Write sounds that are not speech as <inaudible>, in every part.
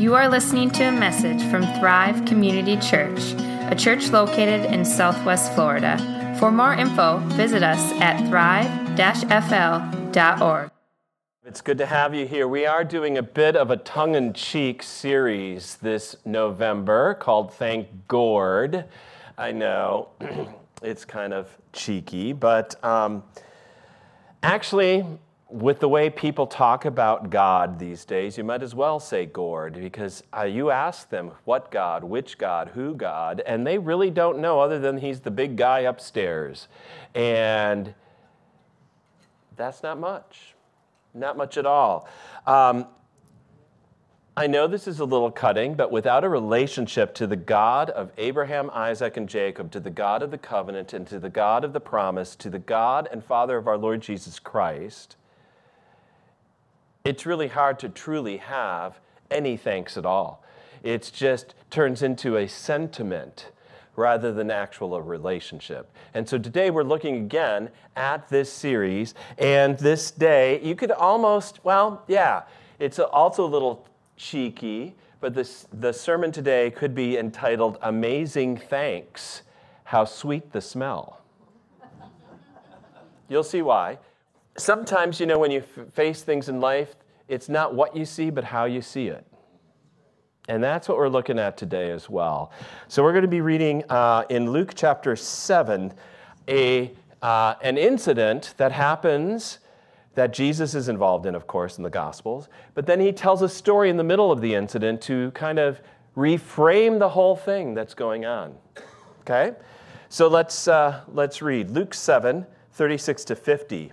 You are listening to a message from Thrive Community Church, a church located in Southwest Florida. For more info, visit us at thrive-fl.org. It's good to have you here. We are doing a bit of a tongue in cheek series this November called Thank Gourd. I know <clears throat> it's kind of cheeky, but um, actually, with the way people talk about God these days, you might as well say gourd because uh, you ask them what God, which God, who God, and they really don't know other than he's the big guy upstairs. And that's not much, not much at all. Um, I know this is a little cutting, but without a relationship to the God of Abraham, Isaac, and Jacob, to the God of the covenant, and to the God of the promise, to the God and Father of our Lord Jesus Christ, it's really hard to truly have any thanks at all. It just turns into a sentiment rather than actual a relationship. And so today we're looking again at this series, and this day you could almost, well, yeah, it's also a little cheeky, but this, the sermon today could be entitled Amazing Thanks How Sweet the Smell. You'll see why sometimes, you know, when you f- face things in life, it's not what you see, but how you see it. And that's what we're looking at today as well. So we're going to be reading uh, in Luke chapter 7 a, uh, an incident that happens that Jesus is involved in, of course, in the Gospels. But then he tells a story in the middle of the incident to kind of reframe the whole thing that's going on. Okay? So let's, uh, let's read Luke 7 36 to 50.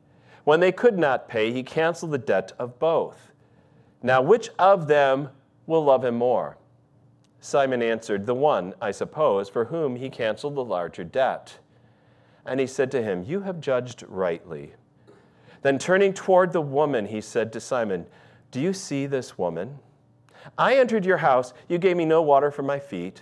When they could not pay, he canceled the debt of both. Now, which of them will love him more? Simon answered, The one, I suppose, for whom he canceled the larger debt. And he said to him, You have judged rightly. Then turning toward the woman, he said to Simon, Do you see this woman? I entered your house. You gave me no water for my feet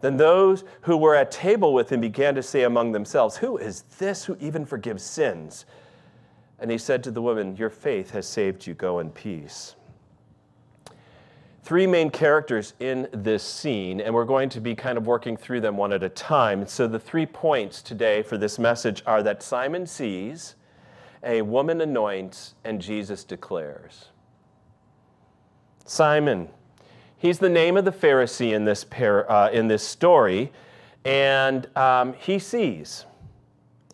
Then those who were at table with him began to say among themselves, Who is this who even forgives sins? And he said to the woman, Your faith has saved you. Go in peace. Three main characters in this scene, and we're going to be kind of working through them one at a time. So, the three points today for this message are that Simon sees, a woman anoints, and Jesus declares. Simon, He's the name of the Pharisee in this, par- uh, in this story, and um, he sees.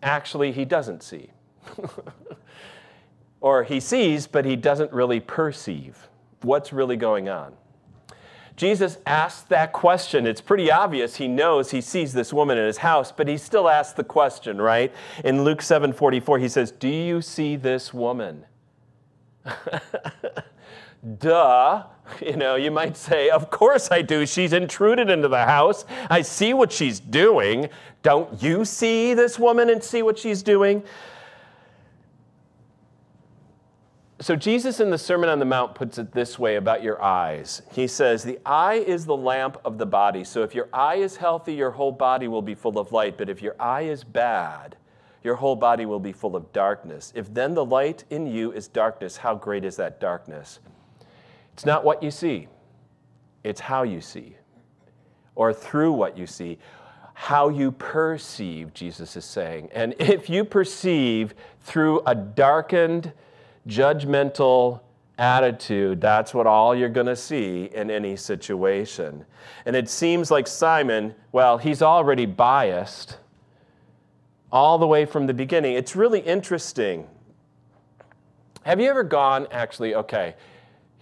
Actually, he doesn't see. <laughs> or he sees, but he doesn't really perceive what's really going on. Jesus asks that question. It's pretty obvious he knows he sees this woman in his house, but he still asks the question, right? In Luke 7:44 he says, "Do you see this woman?" <laughs> Duh. <laughs> You know, you might say, Of course I do. She's intruded into the house. I see what she's doing. Don't you see this woman and see what she's doing? So, Jesus in the Sermon on the Mount puts it this way about your eyes. He says, The eye is the lamp of the body. So, if your eye is healthy, your whole body will be full of light. But if your eye is bad, your whole body will be full of darkness. If then the light in you is darkness, how great is that darkness? It's not what you see, it's how you see, or through what you see. How you perceive, Jesus is saying. And if you perceive through a darkened, judgmental, attitude, that's what all you're going to see in any situation. And it seems like Simon, well, he's already biased all the way from the beginning. It's really interesting. Have you ever gone, actually, okay,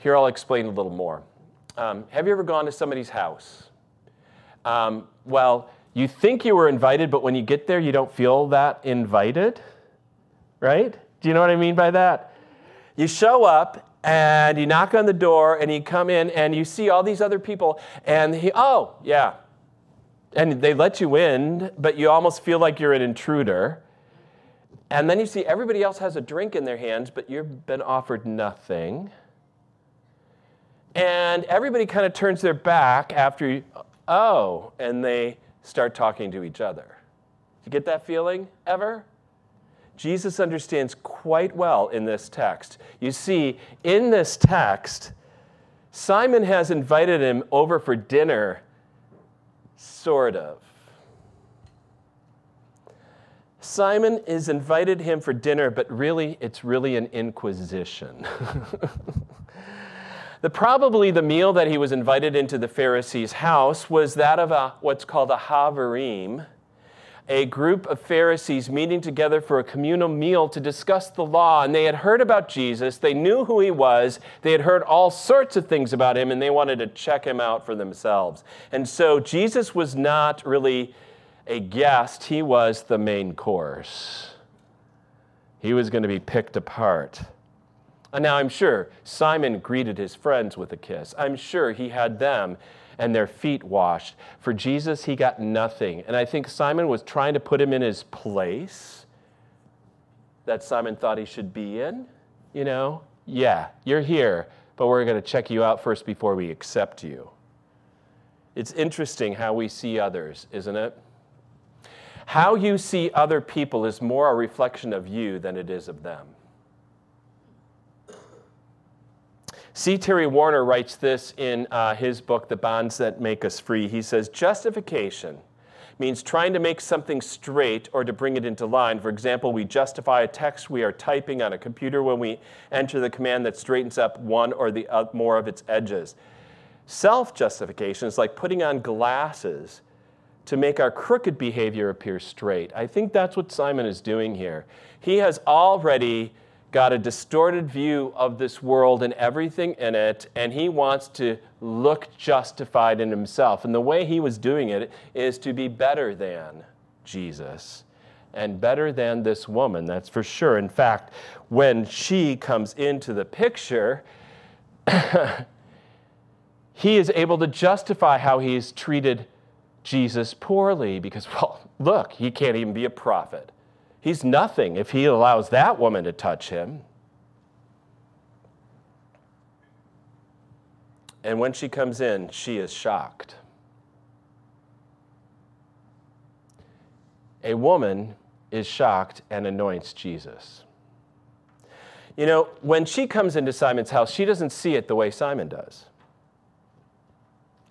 here I'll explain a little more. Um, have you ever gone to somebody's house? Um, well, you think you were invited, but when you get there, you don't feel that invited, right? Do you know what I mean by that? You show up and you knock on the door and you come in and you see all these other people and he oh yeah and they let you in but you almost feel like you're an intruder and then you see everybody else has a drink in their hands but you've been offered nothing and everybody kind of turns their back after oh and they start talking to each other you get that feeling ever Jesus understands quite well in this text. You see, in this text, Simon has invited him over for dinner, sort of. Simon has invited him for dinner, but really, it's really an inquisition. <laughs> the, probably the meal that he was invited into the Pharisee's house was that of a, what's called a havarim a group of Pharisees meeting together for a communal meal to discuss the law. And they had heard about Jesus, they knew who he was, they had heard all sorts of things about him, and they wanted to check him out for themselves. And so Jesus was not really a guest, he was the main course. He was going to be picked apart. Now I'm sure Simon greeted his friends with a kiss. I'm sure he had them and their feet washed. For Jesus, he got nothing. And I think Simon was trying to put him in his place that Simon thought he should be in. You know, yeah, you're here, but we're going to check you out first before we accept you. It's interesting how we see others, isn't it? How you see other people is more a reflection of you than it is of them. C. Terry Warner writes this in uh, his book, The Bonds That Make Us Free. He says, Justification means trying to make something straight or to bring it into line. For example, we justify a text we are typing on a computer when we enter the command that straightens up one or the uh, more of its edges. Self justification is like putting on glasses to make our crooked behavior appear straight. I think that's what Simon is doing here. He has already got a distorted view of this world and everything in it, and he wants to look justified in himself. And the way he was doing it is to be better than Jesus and better than this woman, that's for sure. In fact, when she comes into the picture, <coughs> he is able to justify how he's treated Jesus poorly because, <laughs> well, look, he can't even be a prophet. He's nothing if he allows that woman to touch him. And when she comes in, she is shocked. A woman is shocked and anoints Jesus. You know, when she comes into Simon's house, she doesn't see it the way Simon does.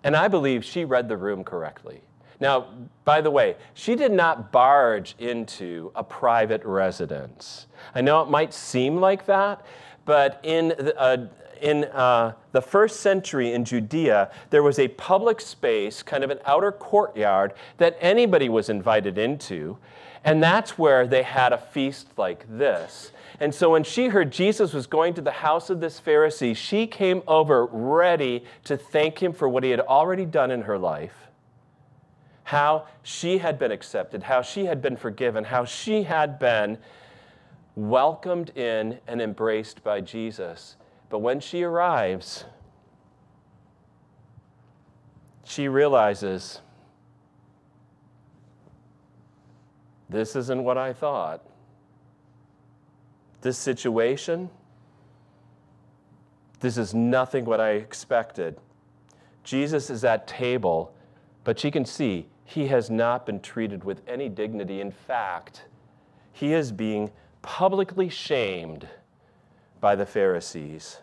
And I believe she read the room correctly. Now, by the way, she did not barge into a private residence. I know it might seem like that, but in the, uh, in uh, the first century in Judea, there was a public space, kind of an outer courtyard, that anybody was invited into. And that's where they had a feast like this. And so when she heard Jesus was going to the house of this Pharisee, she came over ready to thank him for what he had already done in her life how she had been accepted, how she had been forgiven, how she had been welcomed in and embraced by Jesus. But when she arrives, she realizes this isn't what I thought. This situation, this is nothing what I expected. Jesus is at table, but she can see he has not been treated with any dignity. In fact, he is being publicly shamed by the Pharisees.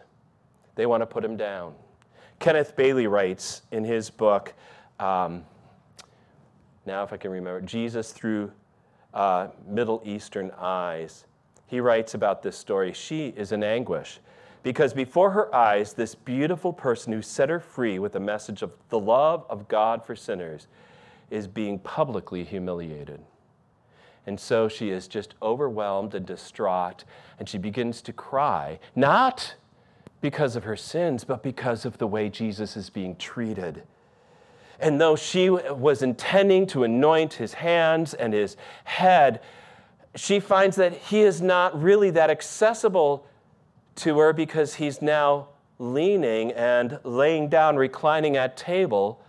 They want to put him down. Kenneth Bailey writes in his book, um, now if I can remember, Jesus Through uh, Middle Eastern Eyes. He writes about this story. She is in anguish because before her eyes, this beautiful person who set her free with a message of the love of God for sinners is being publicly humiliated. And so she is just overwhelmed and distraught, and she begins to cry, not because of her sins, but because of the way Jesus is being treated. And though she was intending to anoint his hands and his head, she finds that he is not really that accessible to her because he's now leaning and laying down, reclining at table,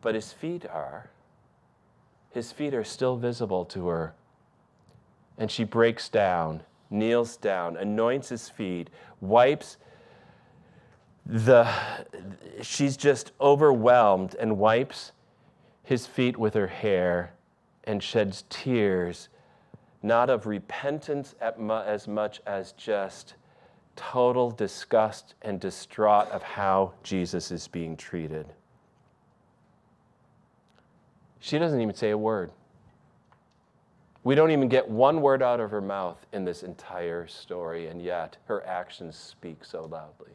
but his feet are. His feet are still visible to her. And she breaks down, kneels down, anoints his feet, wipes the she's just overwhelmed and wipes his feet with her hair and sheds tears not of repentance as much as just total disgust and distraught of how Jesus is being treated. She doesn't even say a word. We don't even get one word out of her mouth in this entire story, and yet her actions speak so loudly.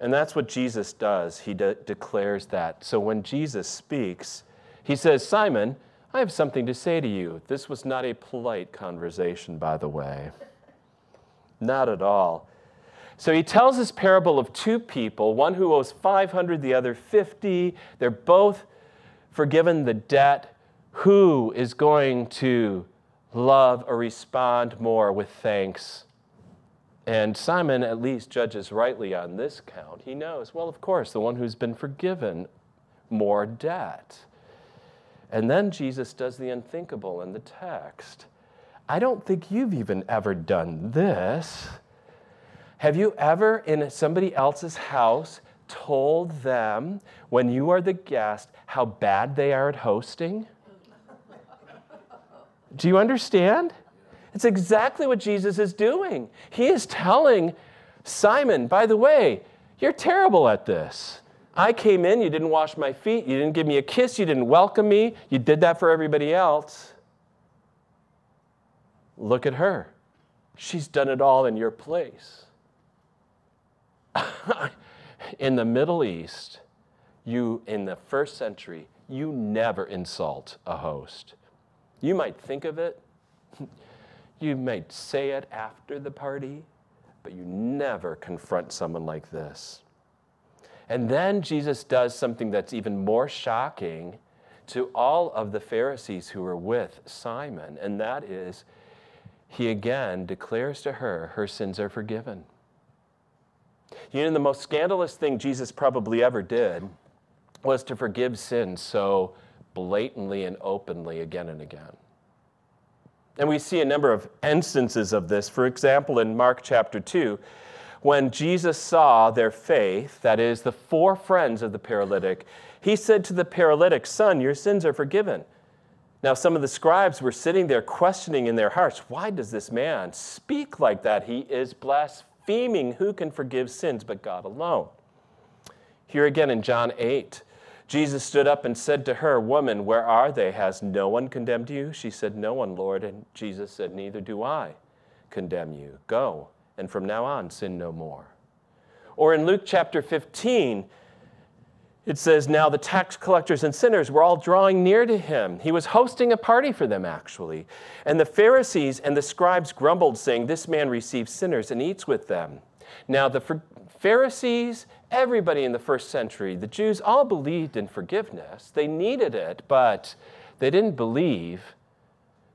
And that's what Jesus does. He de- declares that. So when Jesus speaks, he says, Simon, I have something to say to you. This was not a polite conversation, by the way. Not at all. So he tells this parable of two people, one who owes 500, the other 50. They're both forgiven the debt. Who is going to love or respond more with thanks? And Simon at least judges rightly on this count. He knows, well, of course, the one who's been forgiven more debt. And then Jesus does the unthinkable in the text. I don't think you've even ever done this. Have you ever, in somebody else's house, told them when you are the guest how bad they are at hosting? Do you understand? It's exactly what Jesus is doing. He is telling Simon, by the way, you're terrible at this. I came in, you didn't wash my feet, you didn't give me a kiss, you didn't welcome me, you did that for everybody else. Look at her. She's done it all in your place. <laughs> in the Middle East, you, in the first century, you never insult a host. You might think of it, <laughs> you might say it after the party, but you never confront someone like this. And then Jesus does something that's even more shocking to all of the Pharisees who were with Simon, and that is he again declares to her her sins are forgiven. You know, the most scandalous thing Jesus probably ever did was to forgive sin so blatantly and openly again and again. And we see a number of instances of this. For example, in Mark chapter 2, when Jesus saw their faith, that is, the four friends of the paralytic, he said to the paralytic, Son, your sins are forgiven. Now, some of the scribes were sitting there questioning in their hearts, Why does this man speak like that? He is blaspheming. Who can forgive sins but God alone? Here again in John 8, Jesus stood up and said to her, Woman, where are they? Has no one condemned you? She said, No one, Lord. And Jesus said, Neither do I condemn you. Go and from now on sin no more. Or in Luke chapter 15, it says, Now the tax collectors and sinners were all drawing near to him. He was hosting a party for them, actually. And the Pharisees and the scribes grumbled, saying, This man receives sinners and eats with them. Now the Pharisees, everybody in the first century, the Jews all believed in forgiveness. They needed it, but they didn't believe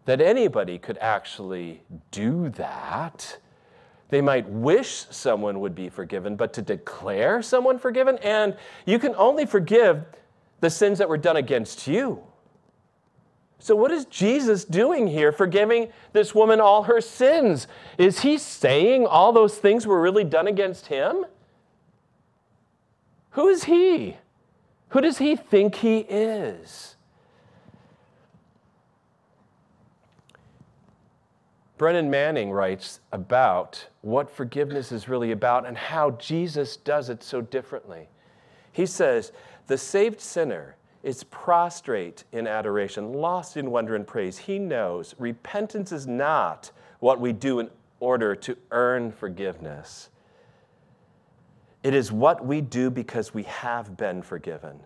that anybody could actually do that. They might wish someone would be forgiven, but to declare someone forgiven, and you can only forgive the sins that were done against you. So, what is Jesus doing here, forgiving this woman all her sins? Is he saying all those things were really done against him? Who is he? Who does he think he is? Brennan Manning writes about what forgiveness is really about and how Jesus does it so differently. He says, The saved sinner is prostrate in adoration, lost in wonder and praise. He knows repentance is not what we do in order to earn forgiveness, it is what we do because we have been forgiven.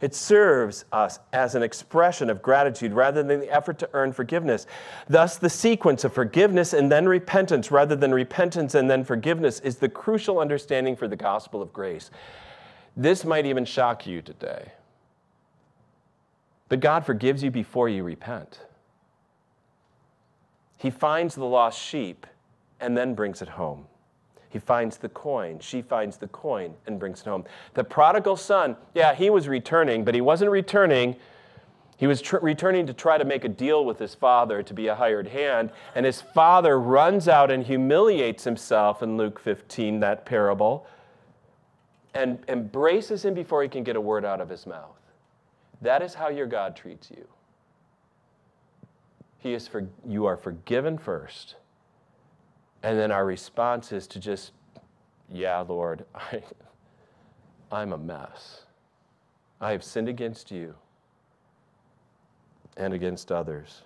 It serves us as an expression of gratitude rather than the effort to earn forgiveness. Thus, the sequence of forgiveness and then repentance rather than repentance and then forgiveness is the crucial understanding for the gospel of grace. This might even shock you today. But God forgives you before you repent. He finds the lost sheep and then brings it home. He finds the coin. She finds the coin and brings it home. The prodigal son, yeah, he was returning, but he wasn't returning. He was tr- returning to try to make a deal with his father to be a hired hand. And his father runs out and humiliates himself in Luke 15, that parable, and embraces him before he can get a word out of his mouth. That is how your God treats you. He is for, you are forgiven first. And then our response is to just, yeah, Lord, <laughs> I, I'm a mess. I have sinned against you and against others.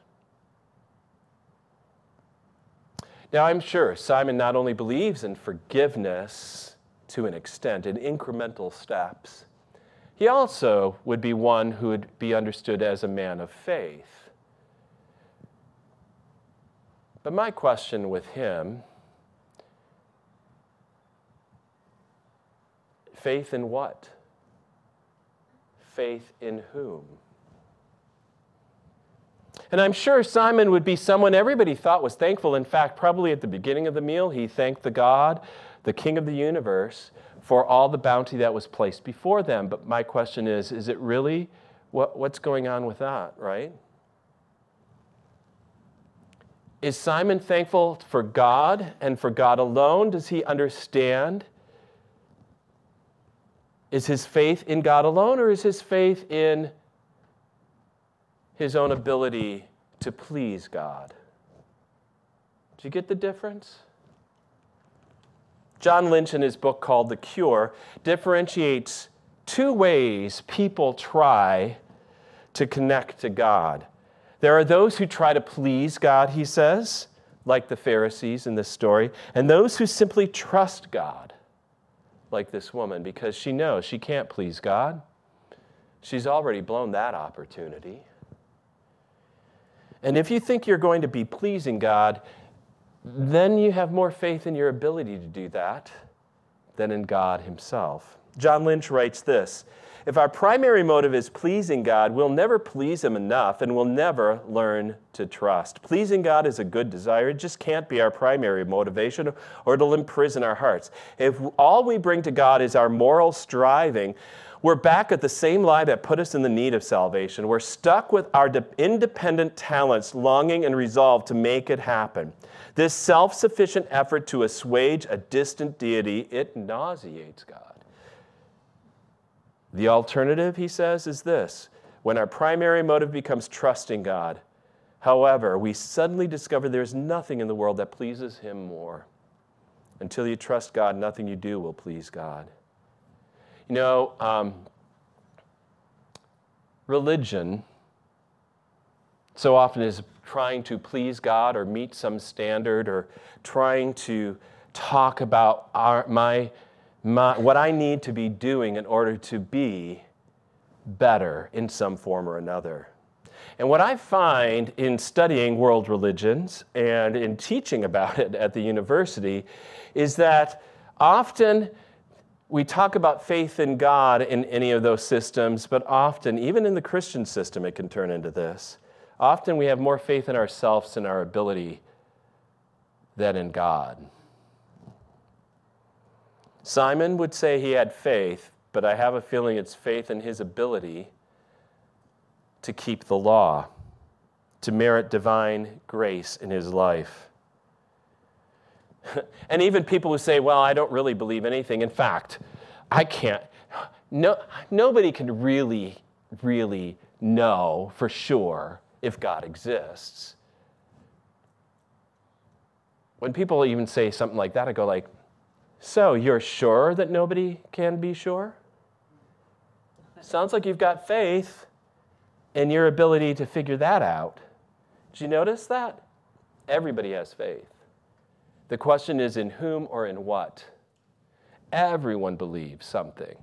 Now, I'm sure Simon not only believes in forgiveness to an extent, in incremental steps, he also would be one who would be understood as a man of faith. But my question with him faith in what? Faith in whom? And I'm sure Simon would be someone everybody thought was thankful. In fact, probably at the beginning of the meal, he thanked the God, the King of the universe, for all the bounty that was placed before them. But my question is is it really what, what's going on with that, right? Is Simon thankful for God and for God alone? Does he understand? Is his faith in God alone or is his faith in his own ability to please God? Do you get the difference? John Lynch, in his book called The Cure, differentiates two ways people try to connect to God. There are those who try to please God, he says, like the Pharisees in this story, and those who simply trust God, like this woman, because she knows she can't please God. She's already blown that opportunity. And if you think you're going to be pleasing God, then you have more faith in your ability to do that than in God Himself. John Lynch writes this if our primary motive is pleasing God, we'll never please Him enough and we'll never learn to trust. Pleasing God is a good desire, it just can't be our primary motivation or it'll imprison our hearts. If all we bring to God is our moral striving, we're back at the same lie that put us in the need of salvation. We're stuck with our independent talents, longing and resolve to make it happen. This self sufficient effort to assuage a distant deity, it nauseates God. The alternative, he says, is this when our primary motive becomes trusting God. However, we suddenly discover there's nothing in the world that pleases Him more. Until you trust God, nothing you do will please God. You know, um, religion so often is trying to please God or meet some standard or trying to talk about our, my my, what I need to be doing in order to be better in some form or another. And what I find in studying world religions and in teaching about it at the university is that often we talk about faith in God in any of those systems, but often, even in the Christian system, it can turn into this. Often we have more faith in ourselves and our ability than in God. Simon would say he had faith, but I have a feeling it's faith in his ability to keep the law, to merit divine grace in his life. <laughs> and even people who say, well, I don't really believe anything. In fact, I can't. No, nobody can really, really know for sure if God exists. when people even say something like that, I go like, so you're sure that nobody can be sure? Sounds like you've got faith in your ability to figure that out. Did you notice that? Everybody has faith. The question is in whom or in what? Everyone believes something.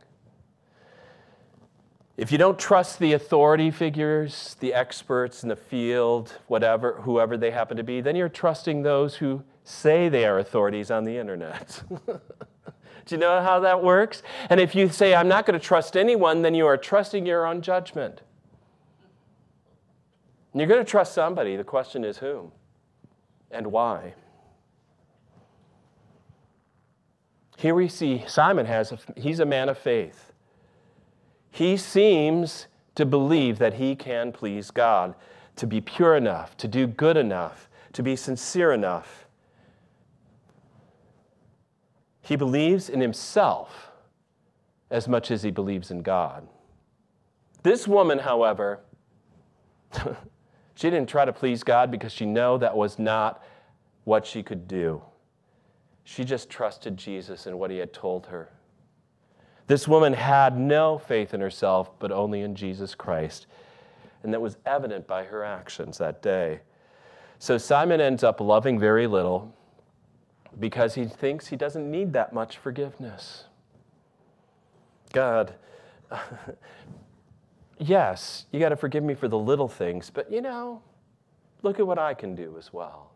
If you don't trust the authority figures, the experts in the field, whatever, whoever they happen to be, then you're trusting those who say they are authorities on the internet. <laughs> Do you know how that works? And if you say, I'm not going to trust anyone, then you are trusting your own judgment. And you're going to trust somebody. The question is whom and why. Here we see Simon has, a, he's a man of faith. He seems to believe that he can please God, to be pure enough, to do good enough, to be sincere enough. He believes in himself as much as he believes in God. This woman, however, <laughs> she didn't try to please God because she knew that was not what she could do. She just trusted Jesus and what he had told her. This woman had no faith in herself, but only in Jesus Christ. And that was evident by her actions that day. So Simon ends up loving very little because he thinks he doesn't need that much forgiveness. God, <laughs> yes, you got to forgive me for the little things, but you know, look at what I can do as well.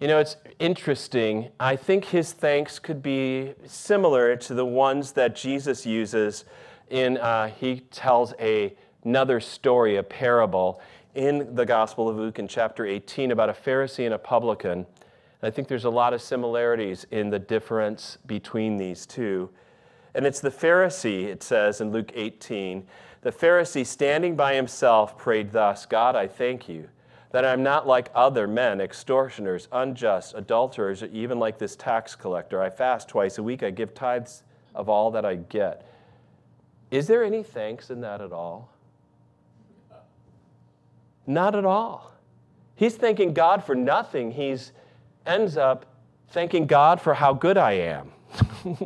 You know, it's interesting. I think his thanks could be similar to the ones that Jesus uses in, uh, he tells a, another story, a parable, in the Gospel of Luke in chapter 18 about a Pharisee and a publican. I think there's a lot of similarities in the difference between these two. And it's the Pharisee, it says in Luke 18, the Pharisee standing by himself prayed thus God, I thank you that I'm not like other men, extortioners, unjust, adulterers, or even like this tax collector. I fast twice a week, I give tithes of all that I get. Is there any thanks in that at all? Not at all. He's thanking God for nothing. He's ends up thanking God for how good I am. <laughs>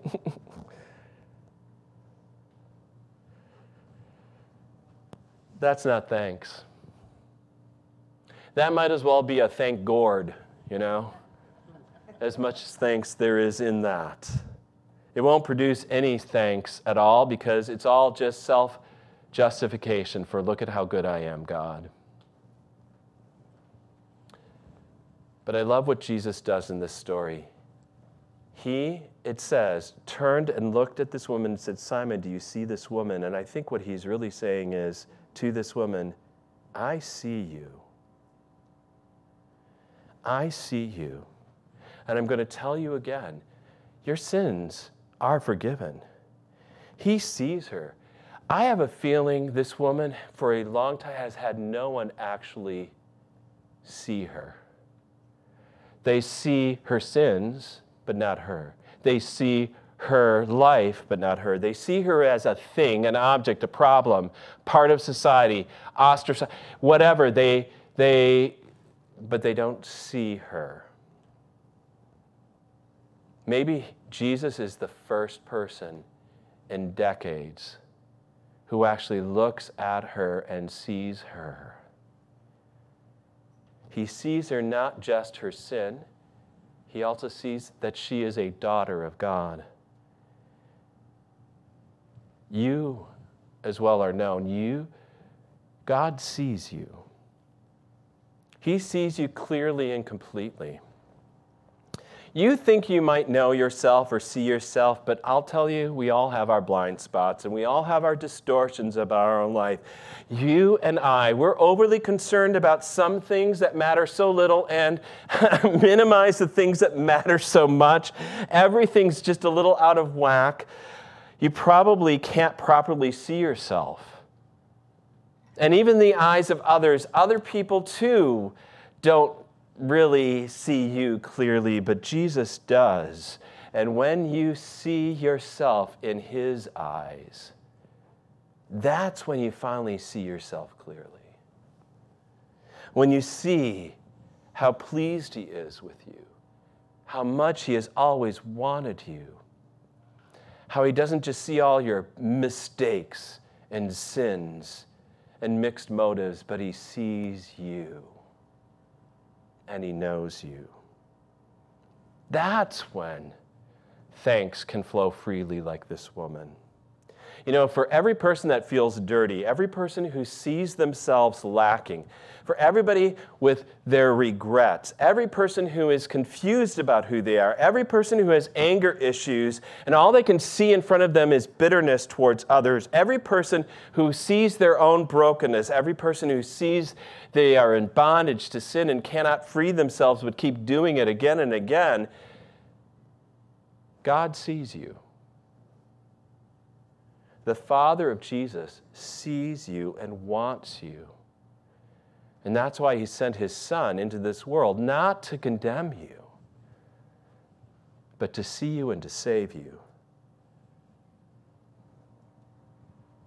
That's not thanks. That might as well be a thank gourd, you know, as much as thanks there is in that. It won't produce any thanks at all because it's all just self justification for look at how good I am, God. But I love what Jesus does in this story. He, it says, turned and looked at this woman and said, Simon, do you see this woman? And I think what he's really saying is to this woman, I see you. I see you. And I'm going to tell you again your sins are forgiven. He sees her. I have a feeling this woman, for a long time, has had no one actually see her. They see her sins, but not her. They see her life, but not her. They see her as a thing, an object, a problem, part of society, ostracized, whatever. They, they but they don't see her. Maybe Jesus is the first person in decades who actually looks at her and sees her. He sees her not just her sin, he also sees that she is a daughter of God. You, as well, are known. You, God sees you. He sees you clearly and completely. You think you might know yourself or see yourself, but I'll tell you, we all have our blind spots and we all have our distortions about our own life. You and I, we're overly concerned about some things that matter so little and <laughs> minimize the things that matter so much. Everything's just a little out of whack. You probably can't properly see yourself. And even the eyes of others, other people too don't really see you clearly, but Jesus does. And when you see yourself in his eyes, that's when you finally see yourself clearly. When you see how pleased He is with you, how much He has always wanted you, how He doesn't just see all your mistakes and sins and mixed motives, but He sees you and He knows you. That's when thanks can flow freely like this woman. You know, for every person that feels dirty, every person who sees themselves lacking, for everybody with their regrets, every person who is confused about who they are, every person who has anger issues, and all they can see in front of them is bitterness towards others, every person who sees their own brokenness, every person who sees they are in bondage to sin and cannot free themselves but keep doing it again and again, God sees you. The Father of Jesus sees you and wants you. And that's why He sent His Son into this world, not to condemn you, but to see you and to save you.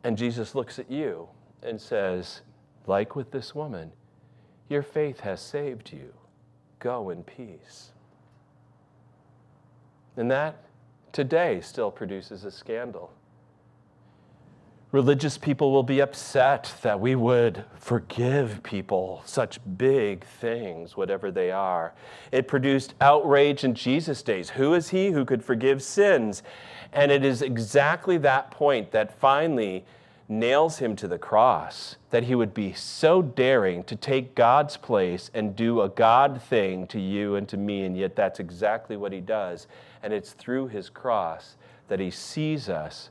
And Jesus looks at you and says, like with this woman, your faith has saved you. Go in peace. And that today still produces a scandal. Religious people will be upset that we would forgive people such big things, whatever they are. It produced outrage in Jesus' days. Who is he who could forgive sins? And it is exactly that point that finally nails him to the cross, that he would be so daring to take God's place and do a God thing to you and to me, and yet that's exactly what he does. And it's through his cross that he sees us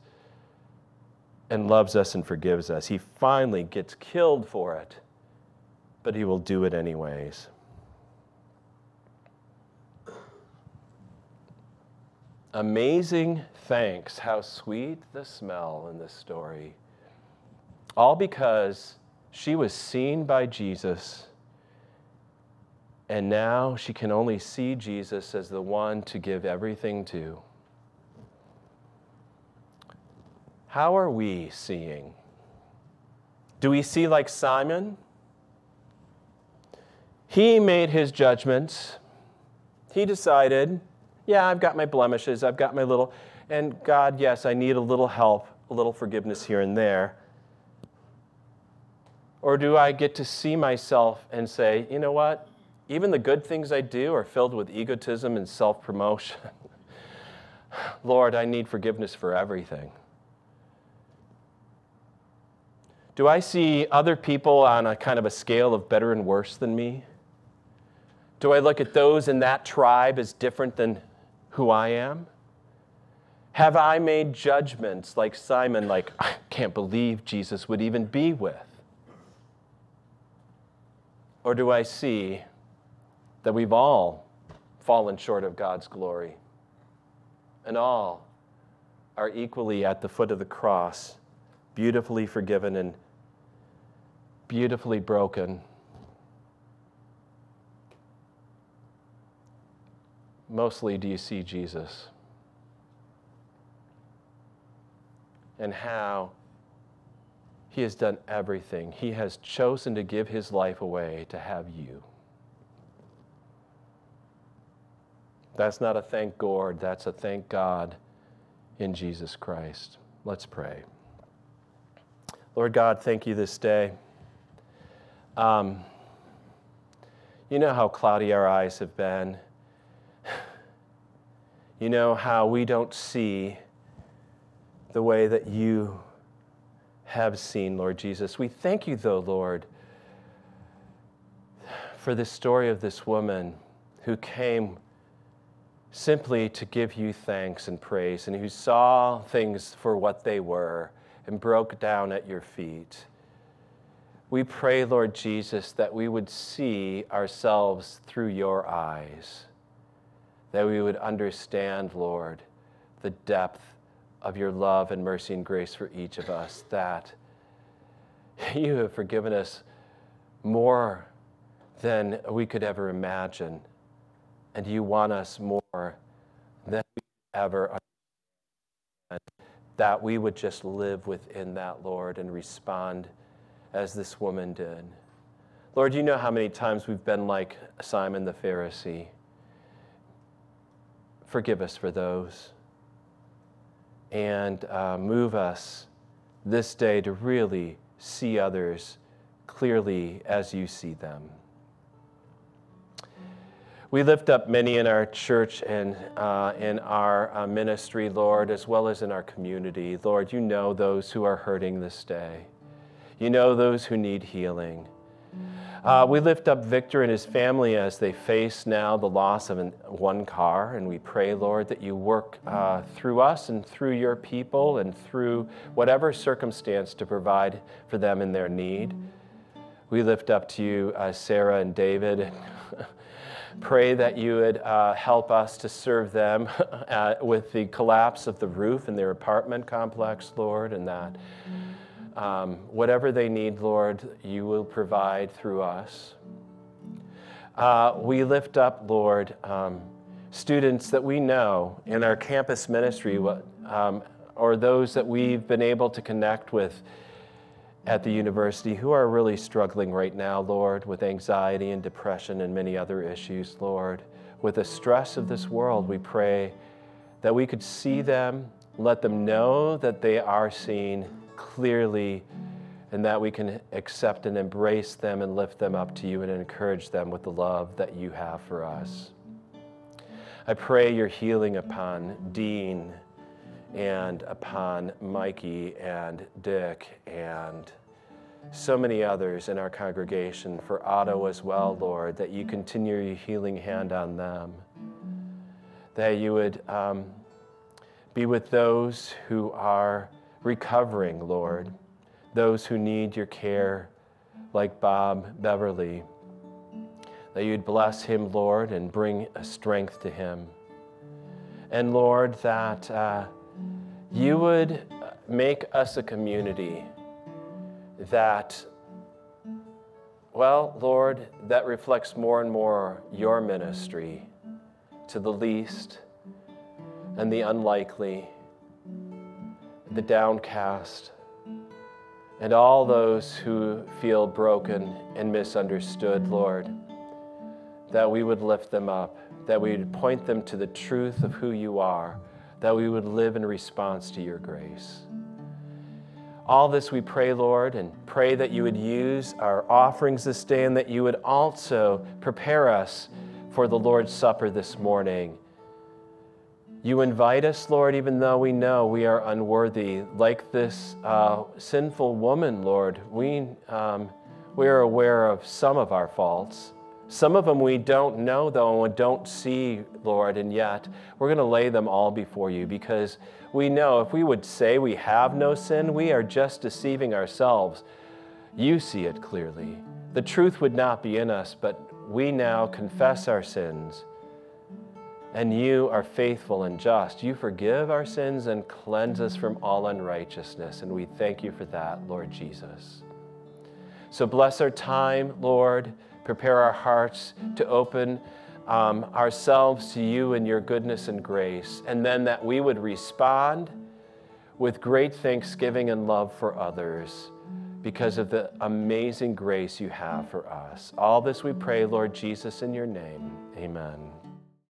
and loves us and forgives us. He finally gets killed for it, but he will do it anyways. Amazing thanks. How sweet the smell in this story. All because she was seen by Jesus, and now she can only see Jesus as the one to give everything to. How are we seeing? Do we see like Simon? He made his judgments. He decided, yeah, I've got my blemishes, I've got my little, and God, yes, I need a little help, a little forgiveness here and there. Or do I get to see myself and say, you know what? Even the good things I do are filled with egotism and self promotion. <laughs> Lord, I need forgiveness for everything. Do I see other people on a kind of a scale of better and worse than me? Do I look at those in that tribe as different than who I am? Have I made judgments like Simon, like, I can't believe Jesus would even be with? Or do I see that we've all fallen short of God's glory and all are equally at the foot of the cross, beautifully forgiven and beautifully broken. Mostly, do you see Jesus? And how he has done everything. He has chosen to give his life away to have you. That's not a thank God, that's a thank God in Jesus Christ. Let's pray. Lord God, thank you this day. Um, you know how cloudy our eyes have been. You know how we don't see the way that you have seen, Lord Jesus. We thank you, though, Lord, for the story of this woman who came simply to give you thanks and praise and who saw things for what they were and broke down at your feet. We pray, Lord Jesus, that we would see ourselves through your eyes, that we would understand, Lord, the depth of your love and mercy and grace for each of us, that you have forgiven us more than we could ever imagine, and you want us more than we ever that we would just live within that, Lord, and respond as this woman did. Lord, you know how many times we've been like Simon the Pharisee. Forgive us for those. And uh, move us this day to really see others clearly as you see them. We lift up many in our church and uh, in our uh, ministry, Lord, as well as in our community. Lord, you know those who are hurting this day. You know those who need healing. Uh, we lift up Victor and his family as they face now the loss of an, one car, and we pray, Lord, that you work uh, through us and through your people and through whatever circumstance to provide for them in their need. We lift up to you uh, Sarah and David. <laughs> Pray that you would uh, help us to serve them <laughs> uh, with the collapse of the roof in their apartment complex, Lord, and that um, whatever they need, Lord, you will provide through us. Uh, we lift up, Lord, um, students that we know in our campus ministry, um, or those that we've been able to connect with at the university who are really struggling right now, Lord, with anxiety and depression and many other issues, Lord. With the stress of this world, we pray that we could see them, let them know that they are seen clearly, and that we can accept and embrace them and lift them up to you and encourage them with the love that you have for us. I pray your healing upon Dean and upon Mikey and Dick and so many others in our congregation, for Otto as well, Lord, that you continue your healing hand on them, that you would um, be with those who are recovering, Lord, those who need your care, like Bob Beverly, that you'd bless him, Lord, and bring a strength to him. And Lord, that uh, you would make us a community that, well, Lord, that reflects more and more your ministry to the least and the unlikely, the downcast, and all those who feel broken and misunderstood, Lord, that we would lift them up, that we would point them to the truth of who you are, that we would live in response to your grace. All this we pray, Lord, and pray that you would use our offerings this day and that you would also prepare us for the Lord's Supper this morning. You invite us, Lord, even though we know we are unworthy. Like this uh, sinful woman, Lord, we, um, we are aware of some of our faults. Some of them we don't know, though, and don't see, Lord, and yet we're going to lay them all before you because we know if we would say we have no sin, we are just deceiving ourselves. You see it clearly. The truth would not be in us, but we now confess our sins. And you are faithful and just. You forgive our sins and cleanse us from all unrighteousness. And we thank you for that, Lord Jesus. So bless our time, Lord prepare our hearts to open um, ourselves to you and your goodness and grace, and then that we would respond with great thanksgiving and love for others because of the amazing grace you have for us. All this we pray, Lord Jesus, in your name. Amen.